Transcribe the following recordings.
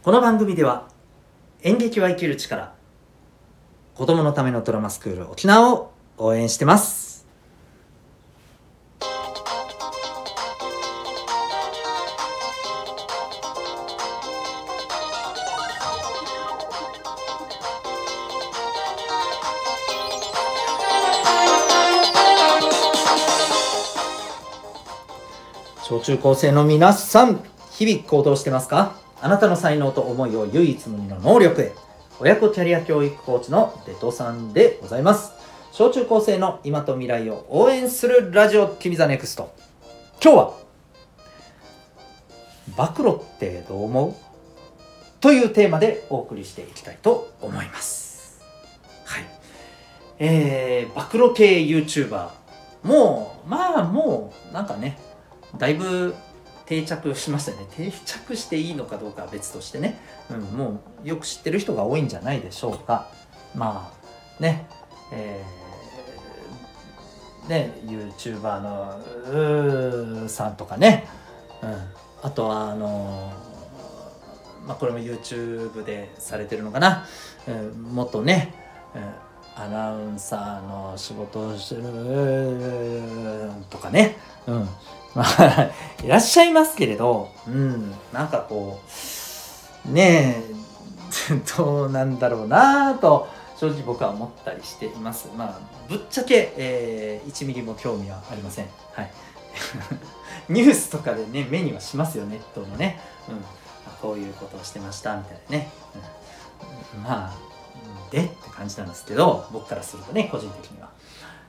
この番組では演劇は生きる力子供のためのドラマスクール沖縄を応援してます。小中高生の皆さん日々行動してますか？あなたの才能と思いを唯一無二の能力へ。親子キャリア教育コーチのデトさんでございます。小中高生の今と未来を応援するラジオ君 The NEXT。今日は暴露ってどう思う？というテーマでお送りしていきたいと思います。はい。えー、暴露系 YouTuber もうまあもうなんかねだいぶ定着しましたね。定着していいのかどうかは別としてね、うん、もうよく知ってる人が多いんじゃないでしょうか。まあねえー、ね YouTuber のさんとかね、うん、あとはあのまあこれも YouTube でされてるのかな、うん、元ね、うん、アナウンサーの仕事をしてるとかね、うん、まあ、いらっしゃいますけれど、うん、なんかこう、ねえ、どうなんだろうなと、正直僕は思ったりしています。まあ、ぶっちゃけ、えー、1ミリも興味はありません。はい。ニュースとかでね、目にはしますよ、ネットのね。うん。こういうことをしてました、みたいなね。うん、まあ、でって感じなんですけど、僕からするとね、個人的には。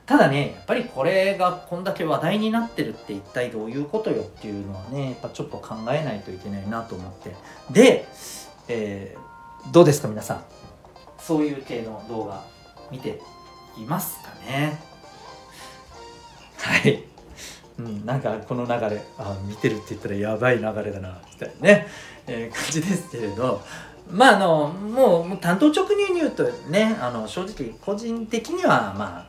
ただねやっぱりこれがこんだけ話題になってるって一体どういうことよっていうのはねやっぱちょっと考えないといけないなと思って。で、えー、どうですか皆さん？そういう系の動画見ていますかね？はい。うん、なんかこの流れあ見てるって言ったらやばい流れだなみたいなね、えー、感じですけれど。まああのもう担当直入に言うとねあの正直個人的にはまあ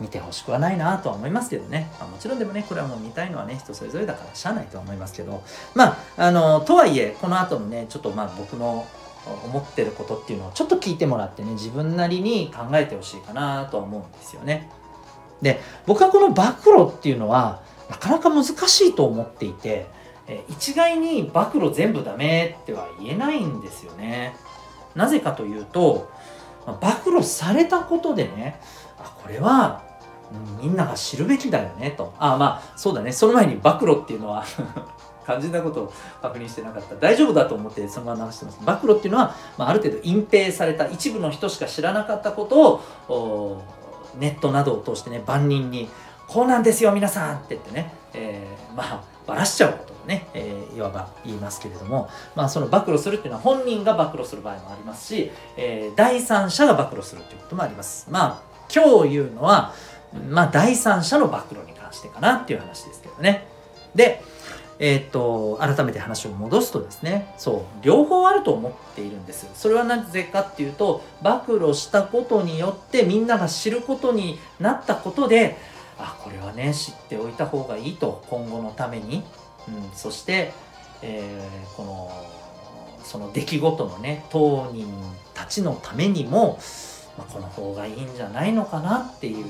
見てほしくはないなとは思いますけどね、まあ、もちろんでもねこれはもう見たいのはね人それぞれだからしゃあないとは思いますけど。まああのとはいえこの後のねちょっとまあ僕の思ってることっていうのをちょっと聞いてもらってね自分なりに考えてほしいかなとは思うんですよね。で僕はこの暴露っていうのはなかなか難しいと思っていて一概に暴露全部ダメっては言えないんですよね。なぜかというと暴露されたことでねあこれはみんなが知るべきだよねと。あまあそうだね。その前に暴露っていうのは肝心なことを確認してなかった。大丈夫だと思ってそのまま流してます。暴露っていうのは、まあ、ある程度隠蔽された一部の人しか知らなかったことをネットなどを通してね万人にこうなんですよ皆さん!って言ってね、えー、まあばらしちゃうことをね、えー、いわば言いますけれども、まあ、その暴露するっていうのは本人が暴露する場合もありますし、えー、第三者が暴露するっていうこともあります。まあ今日言うのはまあ、第三者の暴露に関してかなっていう話ですけどね。で、えー、っと、改めて話を戻すとですね、そう、両方あると思っているんです。それはなぜかっていうと、暴露したことによってみんなが知ることになったことで、あ、これはね、知っておいた方がいいと、今後のために。うん、そして、えー、この、その出来事のね、当人たちのためにも、まあ、この方がいいんじゃないのかなっていう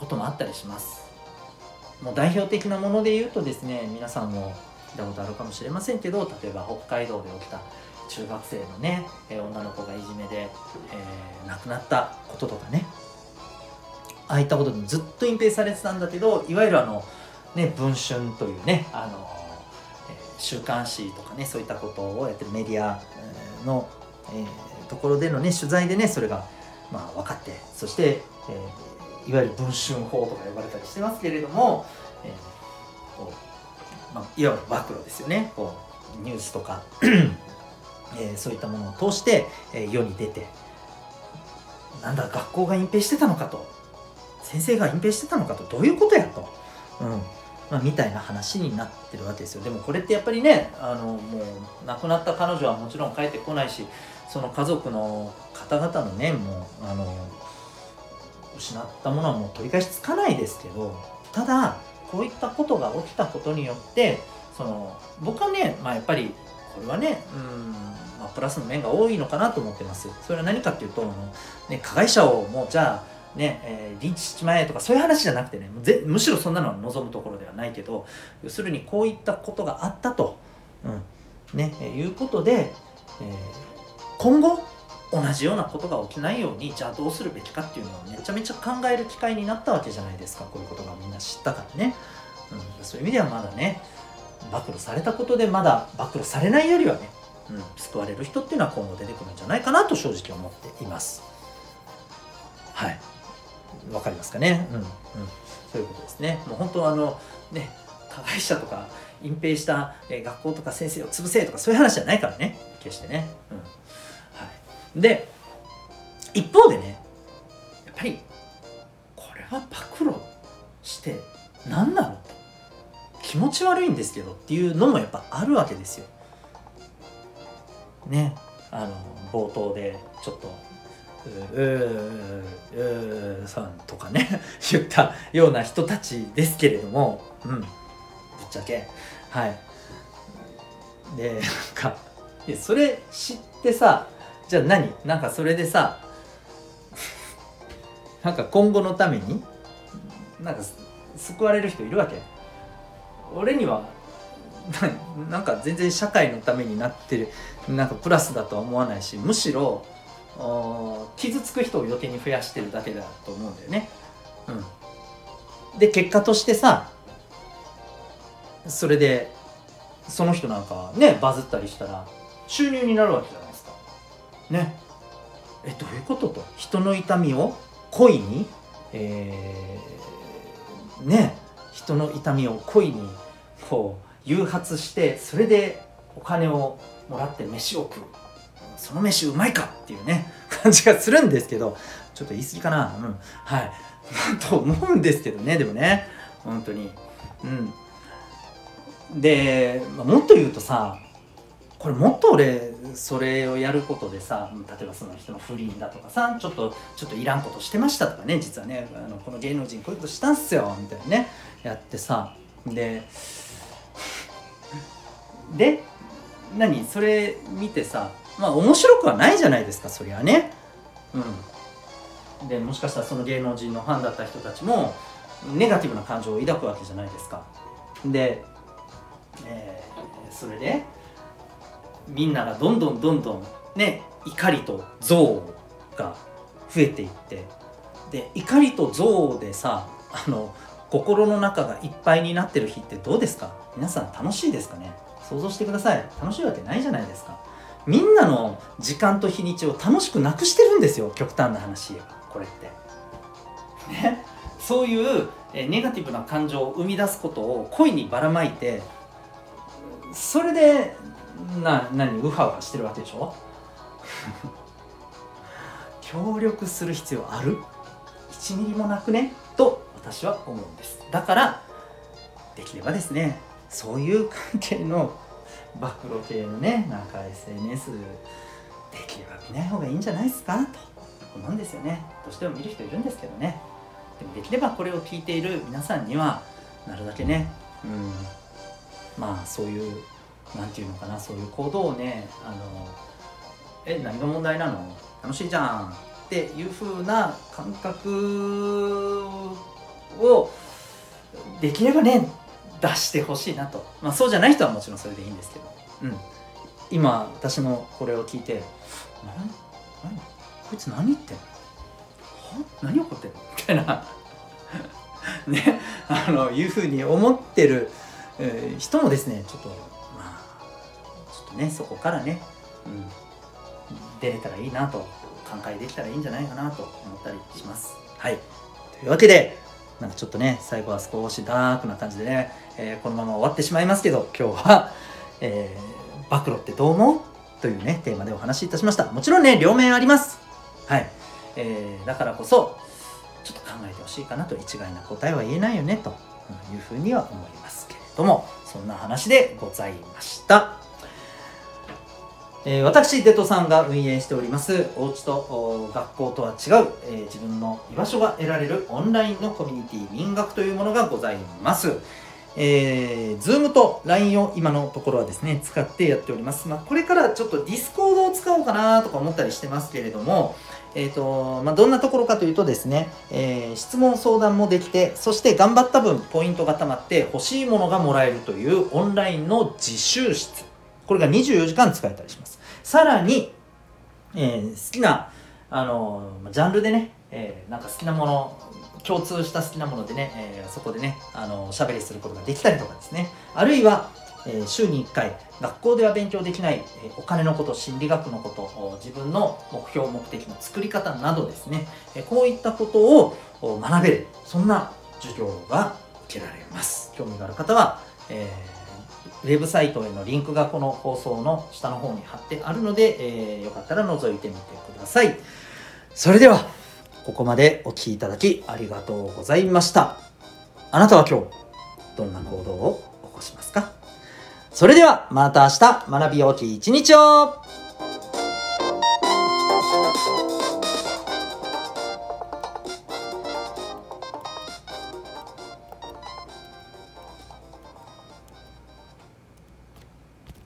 こともあったりします。もう代表的なもので言うとですね皆さんも聞いたことあるかもしれませんけど例えば北海道で起きた中学生のね、え女の子がいじめで、えー、亡くなったこととかね。ああいったことにずっと隠蔽されてたんだけどいわゆるあのね文春というねあの、え、週刊誌とかねそういったことをやってるメディアの、えー、ところでのね取材でねそれがまあ分かってそして、えーいわゆる文春法とか呼ばれたりしてますけれども、えーこうまあ、いわゆる暴露ですよね。こうニュースとか えー、そういったものを通して、えー、世に出てなんだ学校が隠蔽してたのかと。先生が隠蔽してたのかと。どういうことやと、うん。まあ、みたいな話になってるわけですよ。でもこれってやっぱりねあのもう亡くなった彼女はもちろん帰ってこないしその家族の方々のねもうあの失ったものはもう取り返しつかないですけどただこういったことが起きたことによってその僕はね、まあ、やっぱりこれはねうんまあ、プラスの面が多いのかなと思ってます。それは何かっていうと、ね、加害者をもうじゃあ、ね、えー、リンチしちまえとかそういう話じゃなくてねむしろそんなのは望むところではないけど要するにこういったことがあったと、うんね、えー、いうことで、えー、今後同じようなことが起きないようにじゃあどうするべきかっていうのをめちゃめちゃ考える機会になったわけじゃないですか。こういうことがみんな知ったからね、うん、そういう意味ではまだね暴露されたことでまだ暴露されないよりはねうん、救われる人っていうのは今後出てくるんじゃないかなと正直思っています。はい。わかりますかね？うん、うん、そういうことですね。もう本当あのね加害者とか隠蔽した、学校とか先生を潰せとかそういう話じゃないからね。決してね、うん、で一方でねやっぱりこれは暴露して何なの気持ち悪いんですけどっていうのもやっぱあるわけですよ。ねあの冒頭でちょっと「うううさん」とかね 言ったような人たちですけれどもうんぶっちゃけ。はい。でなんかいやそれ知ってさじゃあ何？なんかそれでさ なんか今後のためになんか救われる人いるわけ？俺には なんか全然社会のためになってるなんかプラスだとは思わないしむしろ傷つく人を余計に増やしてるだけだと思うんだよね。うん、で結果としてさそれでその人なんかねバズったりしたら収入になるわけじゃない？ね。えどういうことと？人の痛みを恋に、えー、ね。人の痛みを恋にこう誘発してそれでお金をもらって飯を食う。その飯うまいかっていうね感じがするんですけどちょっと言い過ぎかな。うん。はい。と思うんですけどねでもね。本当に。うん。で、もっと言うとさこれもっと俺それをやることでさ例えばその人の不倫だとかさちょっとちょっといらんことしてましたとかね実はねあのこの芸能人こういうことしたんすよみたいなねやってさでで何？それ見てさまあ面白くはないじゃないですかそりゃね。うん。でもしかしたらその芸能人のファンだった人たちもネガティブな感情を抱くわけじゃないですか。で、えー、それでみんながどんどんどんどんね怒りと憎悪が増えていって。で怒りと憎悪でさあの心の中がいっぱいになってる日ってどうですか？皆さん楽しいですかね？想像してください。楽しいわけないじゃないですか。みんなの時間と日にちを楽しくなくしてるんですよ極端な話これって。ね？そういうネガティブな感情を生み出すことを恋にばらまいてそれでな何ウハウハしてるわけでしょ？協力する必要ある？1ミリもなくね？と私は思うんです。だからできればですねそういう関係の暴露系のねなんか SNS できれば見ない方がいいんじゃないですか？と思うんですよね。どうしても見る人いるんですけどね。でもできればこれを聞いている皆さんにはなるだけねうんまあそういう何て言うのかなそういう行動をねあのえ何が問題なの？楽しいじゃんっていう風な感覚をできればね出してほしいなと、まあ、そうじゃない人はもちろんそれでいいんですけど、うん、今私もこれを聞いて「何？何？こいつ何言ってんの？何怒ってんの?」みたいな。ねあのいうふうに思ってる、え、人もですねちょっとねそこからね、うん、出れたらいいなと考えできたらいいんじゃないかなと思ったりします。はい。というわけでなんかちょっとね最後は少しダークな感じでねえー、このまま終わってしまいますけど今日は、えー、暴露ってどう思う？というねテーマでお話しいたしました。もちろんね両面あります。はい、えー、だからこそちょっと考えてほしいかなと一概な答えは言えないよねというふうには思いますけれどもそんな話でございました。えー、私、デトさんが運営しております、お家と学校とは違う、えー、自分の居場所が得られるオンラインのコミュニティ民学というものがございます。えー、Zoom と LINE を今のところはですね、使ってやっております。まあ、これからちょっと Discord を使おうかなとか思ったりしてますけれども、えっ、ー、と、まあ、どんなところかというとですね、えー、質問相談もできて、そして頑張った分ポイントが貯まって欲しいものがもらえるというオンラインの自習室。これが24時間使えたりします。さらに、えー、好きな、あのジャンルでね、えー、なんか好きなもの、共通した好きなものでね、え、そこでね、あの喋りすることができたりとかですね。あるいは、え、週に1回、学校では勉強できない、え、お金のこと、心理学のこと、自分の目標、目的の作り方などですね、え、こういったことを学べる、そんな授業が受けられます。興味がある方は、えー、ウェブサイトへのリンクがこの放送の下の方に貼ってあるので、えー、よかったら覗いてみてください。それでは、ここまでお聴きいただきありがとうございました。あなたは今日、どんな行動を起こしますか？それではまた明日学び大きい一日を